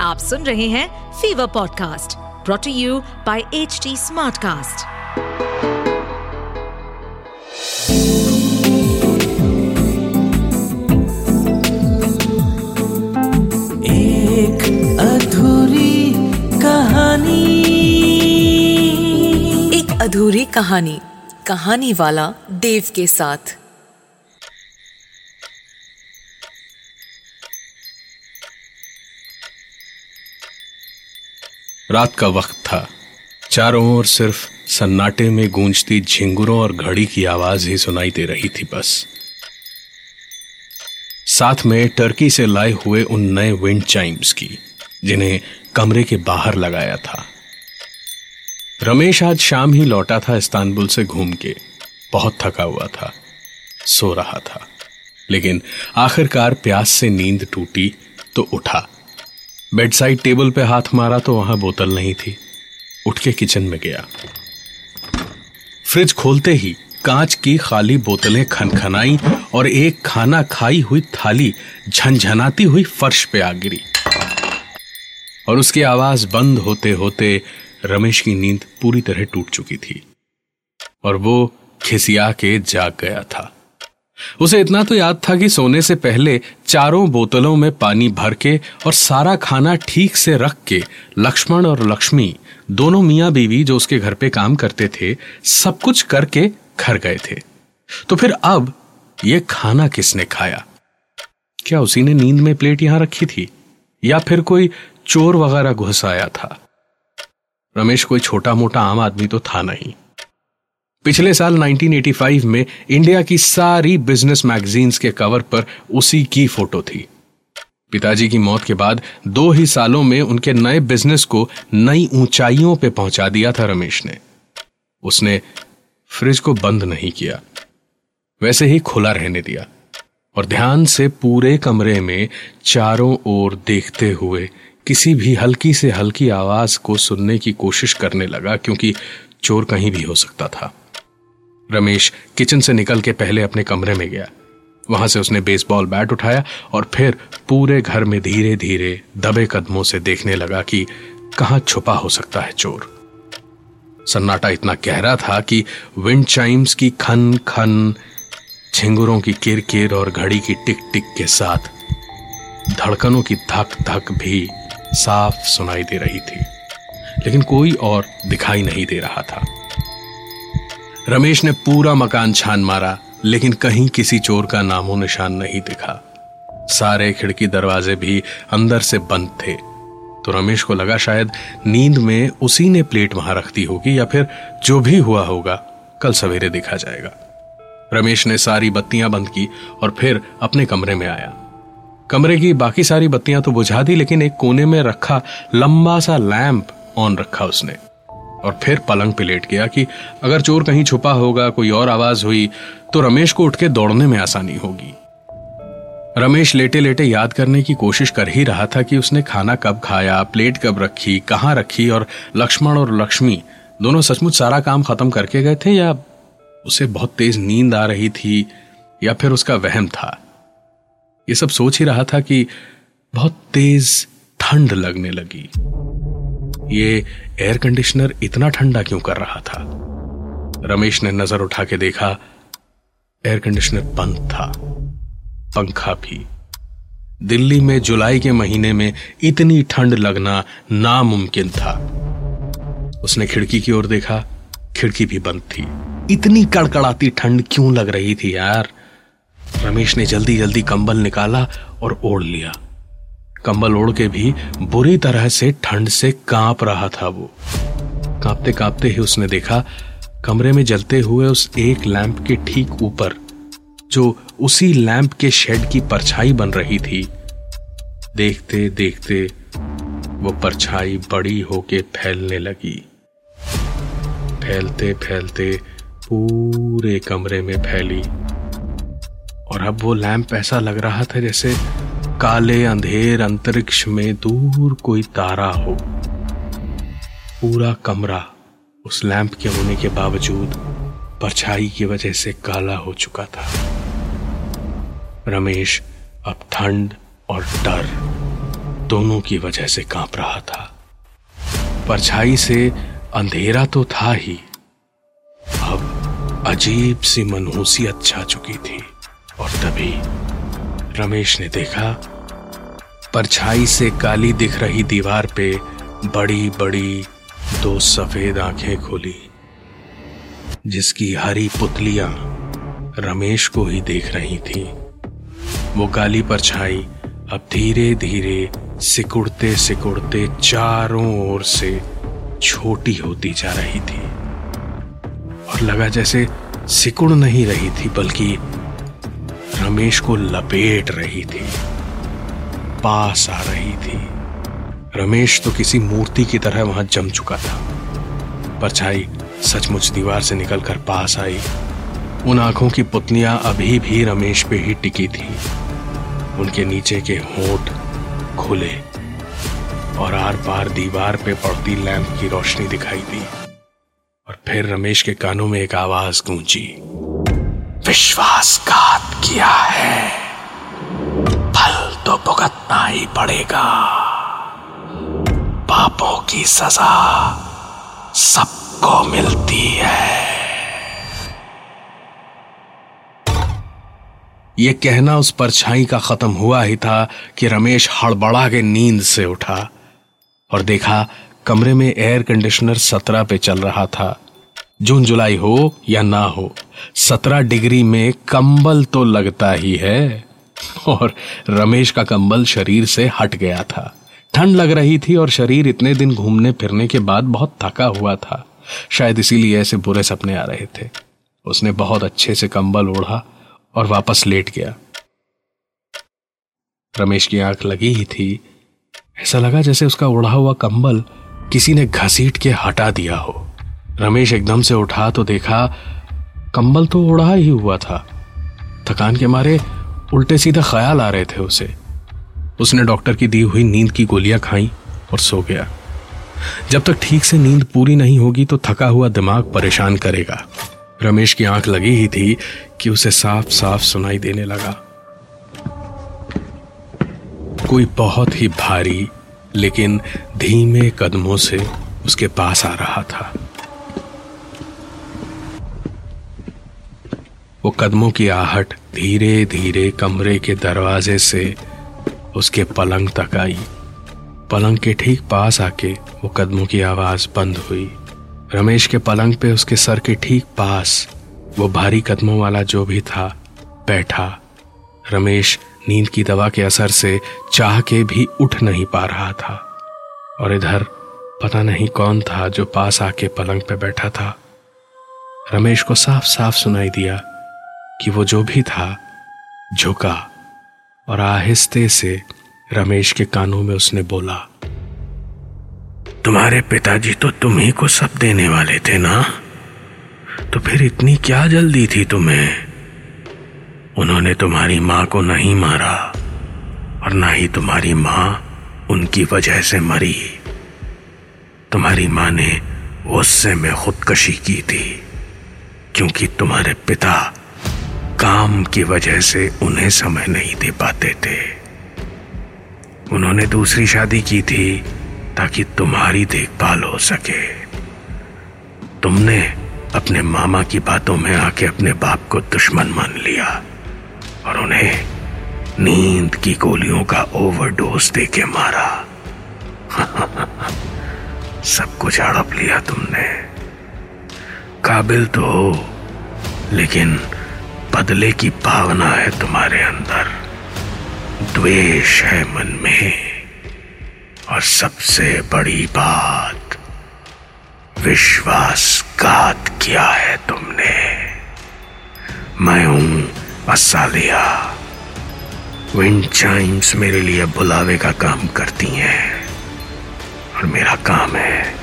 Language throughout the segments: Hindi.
आप सुन रहे हैं Fever podcast brought to you by H Smartcast. एक अधूरी कहानी एक अधूरी कहानी कहानी वाला देव के साथ रात का वक्त था। चारों ओर सिर्फ़ सन्नाटे में गूंजती झिंगुरों और घड़ी की आवाज़ ही सुनाई दे रही थी बस। साथ में टर्की से लाए हुए उन नए विंड चाइम्स की, जिन्हें कमरे के बाहर लगाया था। रमेश आज शाम ही लौटा था इस्तानबुल से घूम के। बहुत थका हुआ था, सो रहा था। लेकिन आखिरकार प्यास से नींद टूटी तो उठा। बेड साइड टेबल पे हाथ मारा तो वहाँ बोतल नहीं थी। उठ के किचन में गया। फ्रिज खोलते ही कांच की खाली बोतलें खनखनाई और एक खाना खाई हुई थाली झनझनाती हुई फर्श पे आ गिरी। और उसकी आवाज़ बंद होते होते रमेश की नींद पूरी तरह टूट चुकी थी। और वो खिसिया के जाग गया था। उसे इतना तो याद था कि सोने से पहले चारों बोतलों में पानी भर के और सारा खाना ठीक से रख के लक्ष्मण और लक्ष्मी, दोनों मियाँ बीवी जो उसके घर पे काम करते थे, सब कुछ करके घर गए थे। तो फिर अब ये खाना किसने खाया? क्या उसी ने नींद में प्लेट यहाँ रखी थी? या फिर कोई चोर वगैरह घुस आया था? रमेश कोई छोटा मोटा आम आदमी तो था नहीं। पिछले साल 1985 में इंडिया की सारी बिज़नेस मैगजीन्स के कवर पर उसी की फ़ोटो थी। पिताजी की मौत के बाद दो ही सालों में उनके नए बिज़नेस को नई ऊंचाइयों पे पहुँचा दिया था रमेश ने। उसने फ्रिज को बंद नहीं किया, वैसे ही खुला रहने दिया और ध्यान से पूरे कमरे में चारों ओर देखते हुए किसी भी हल्की से हल्की आवाज़ को सुनने की कोशिश करने लगा, क्योंकि चोर कहीं भी हो सकता था। रमेश किचन से निकल के पहले अपने कमरे में गया। वहाँ से उसने बेसबॉल बैट उठाया और फिर पूरे घर में धीरे धीरे दबे कदमों से देखने लगा कि कहाँ छुपा हो सकता है चोर। सन्नाटा इतना गहरा था कि विंड चाइम्स की खन खन झिंगुरों की किर किर और घड़ी की टिक टिक के साथ धड़कनों की धक धक भी साफ़ सुनाई दे रही थी। लेकिन कोई और दिखाई नहीं दे रहा था। रमेश ने पूरा मकान छान मारा, लेकिन कहीं किसी चोर का नामो निशान नहीं दिखा। सारे खिड़की दरवाजे भी अंदर से बंद थे। तो रमेश को लगा शायद नींद में उसी ने प्लेट वहाँ रख दी होगी या फिर जो भी हुआ होगा, कल सवेरे देखा जाएगा। रमेश ने सारी बत्तियाँ बंद की और फिर अपने कमरे में आया। कमरे की बाकी सारी बत्तियाँ तो बुझा दी, लेकिन एक कोने में रखा लंबा सा लैंप ऑन रखा उसने। और फिर पलंग पे लेट गया कि अगर चोर कहीं छुपा होगा, कोई और आवाज़ हुई तो रमेश को उठ के दौड़ने में आसानी होगी। रमेश लेटे लेटे याद करने की कोशिश कर ही रहा था कि उसने खाना कब खाया, प्लेट कब रखी, कहाँ रखी और लक्ष्मण और लक्ष्मी दोनों सचमुच सारा काम खत्म करके गए थे या उसे बहुत तेज नींद आ रही थी या फिर उसका वहम था? ये सब सोच ही रहा था कि बहुत तेज ठंड लगने लगी। ये एयर कंडीशनर इतना ठंडा क्यों कर रहा था? रमेश ने नज़र उठा के देखा एयर कंडीशनर बंद था, पंखा भी। दिल्ली में जुलाई के महीने में इतनी ठंड लगना नामुमकिन था। उसने खिड़की की ओर देखा, खिड़की भी बंद थी। इतनी कड़कड़ाती ठंड क्यों लग रही थी यार? रमेश ने जल्दी जल्दी कंबल निकाला और ओढ़ लिया। कंबल ओढ़ के भी बुरी तरह से ठंड से काँप रहा था वो। कांपते कांपते ही उसने देखा, कमरे में जलते हुए उस एक लैंप के ठीक ऊपर, जो उसी लैंप के शेड की परछाई बन रही थी। देखते देखते वो परछाई बड़ी होके फैलने लगी। फैलते फैलते पूरे कमरे में फैली। और अब वो लैंप ऐसा लग रहा था जैसे काले अंधेर अंतरिक्ष में दूर कोई तारा हो। पूरा कमरा उस लैंप के होने के बावजूद परछाई की वजह से काला हो चुका था। रमेश अब ठंड और डर दोनों की वजह से काँप रहा था। परछाई से अंधेरा तो था ही। अब अजीब सी मनहूसियत छा चुकी थी और तभी रमेश ने देखा, परछाई से काली दिख रही दीवार पे बड़ी बड़ी दो सफ़ेद आँखें खोली, जिसकी हरी पुतलियाँ रमेश को ही देख रही थी। वो काली परछाई अब धीरे धीरे सिकुड़ते सिकुड़ते चारों ओर से छोटी होती जा रही थी। और लगा जैसे सिकुड़ नहीं रही थी, बल्कि रमेश को लपेट रही थी, पास आ रही थी। रमेश तो किसी मूर्ति की तरह वहाँ जम चुका था। परछाई सचमुच दीवार से निकलकर पास आई। उन आँखों की पुतलियाँ अभी भी रमेश पे ही टिकी थी। उनके नीचे के होठ खुले और आर पार दीवार पे पड़ती लैंप की रोशनी दिखाई दी। और फिर रमेश के कानों में एक आवाज़ गूंजी, विश्वासघात किया है। फल तो भुगतना ही पड़ेगा। पापों की सजा सबको मिलती है। यह कहना उस परछाई का खत्म हुआ ही था कि रमेश हड़बड़ा के नींद से उठा और देखा कमरे में एयर कंडीशनर सत्रह पे चल रहा था। जून जुलाई हो या ना हो सत्रह डिग्री में कंबल तो लगता ही है। और रमेश का कंबल शरीर से हट गया था। ठंड लग रही थी और शरीर इतने दिन घूमने फिरने के बाद बहुत थका हुआ था। शायद इसीलिए ऐसे बुरे सपने आ रहे थे। उसने बहुत अच्छे से कंबल ओढ़ा और वापस लेट गया। रमेश की आँख लगी ही थी। ऐसा लगा जैसे उसका ओढ़ा हुआ कंबल किसी ने घसीट के हटा दिया हो। रमेश एकदम से उठा तो देखा कंबल तो ओढ़ा ही हुआ था। थकान के मारे उल्टे सीधे ख्याल आ रहे थे उसे। उसने डॉक्टर की दी हुई नींद की गोलियाँ खाई और सो गया। जब तक ठीक से नींद पूरी नहीं होगी तो थका हुआ दिमाग परेशान करेगा। रमेश की आँख लगी ही थी कि उसे साफ़ साफ़ सुनाई देने लगा। कोई बहुत ही भारी, लेकिन धीमे कदमों से उसके पास आ रहा था। वो कदमों की आहट धीरे धीरे कमरे के दरवाजे से उसके पलंग तक आई। पलंग के ठीक पास आके वो कदमों की आवाज़ बंद हुई। रमेश के पलंग पे उसके सर के ठीक पास वो भारी कदमों वाला जो भी था, बैठा। रमेश नींद की दवा के असर से चाह के भी उठ नहीं पा रहा था। और इधर पता नहीं कौन था जो पास आके पलंग पे बैठा था। रमेश को साफ़ साफ़ सुनाई दिया। कि वो जो भी था, झुका और आहिस्ते से रमेश के कानों में उसने बोला, तुम्हारे पिताजी तो तुम ही को सब देने वाले थे ना? तो फिर इतनी क्या जल्दी थी तुम्हें? उन्होंने तुम्हारी माँ को नहीं मारा और ना ही तुम्हारी माँ उनकी वजह से मरी। तुम्हारी माँ ने गुस्से में खुदकशी की थी, क्योंकि तुम्हारे पिता काम की वजह से उन्हें समय नहीं दे पाते थे। उन्होंने दूसरी शादी की थी ताकि तुम्हारी देखभाल हो सके। तुमने अपने मामा की बातों में आके अपने बाप को दुश्मन मान लिया और उन्हें नींद की गोलियों का ओवरडोज दे के मारा। सब कुछ हड़प लिया तुमने। काबिल तो हो, लेकिन बदले की भावना है तुम्हारे अंदर। द्वेष है मन में। और सबसे बड़ी बात, विश्वासघात किया है तुमने। मैं हूँ असालिया। विंड चाइम्स मेरे लिए बुलावे का काम करती हैं। और मेरा काम है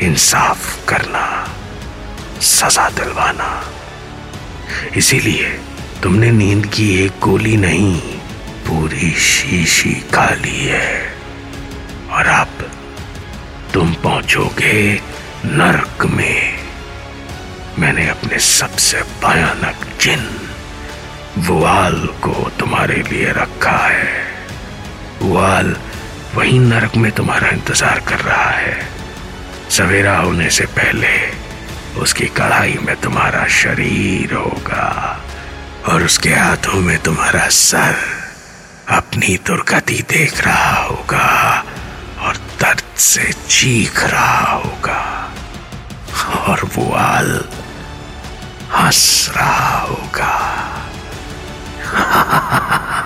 इंसाफ करना, सजा दिलवाना। इसीलिए तुमने नींद की एक गोली नहीं, पूरी शीशी खा ली है। और अब तुम पहुंचोगे नरक में। मैंने अपने सबसे भयानक जिन वुआल को तुम्हारे लिए रखा है। वुआल वही नरक में तुम्हारा इंतज़ार कर रहा है। सवेरा होने से पहले उसकी कढ़ाई में तुम्हारा शरीर होगा और उसके हाथों में तुम्हारा सर अपनी दुर्गति देख रहा होगा और दर्द से चीख रहा होगा और वो आल हंस रहा होगा।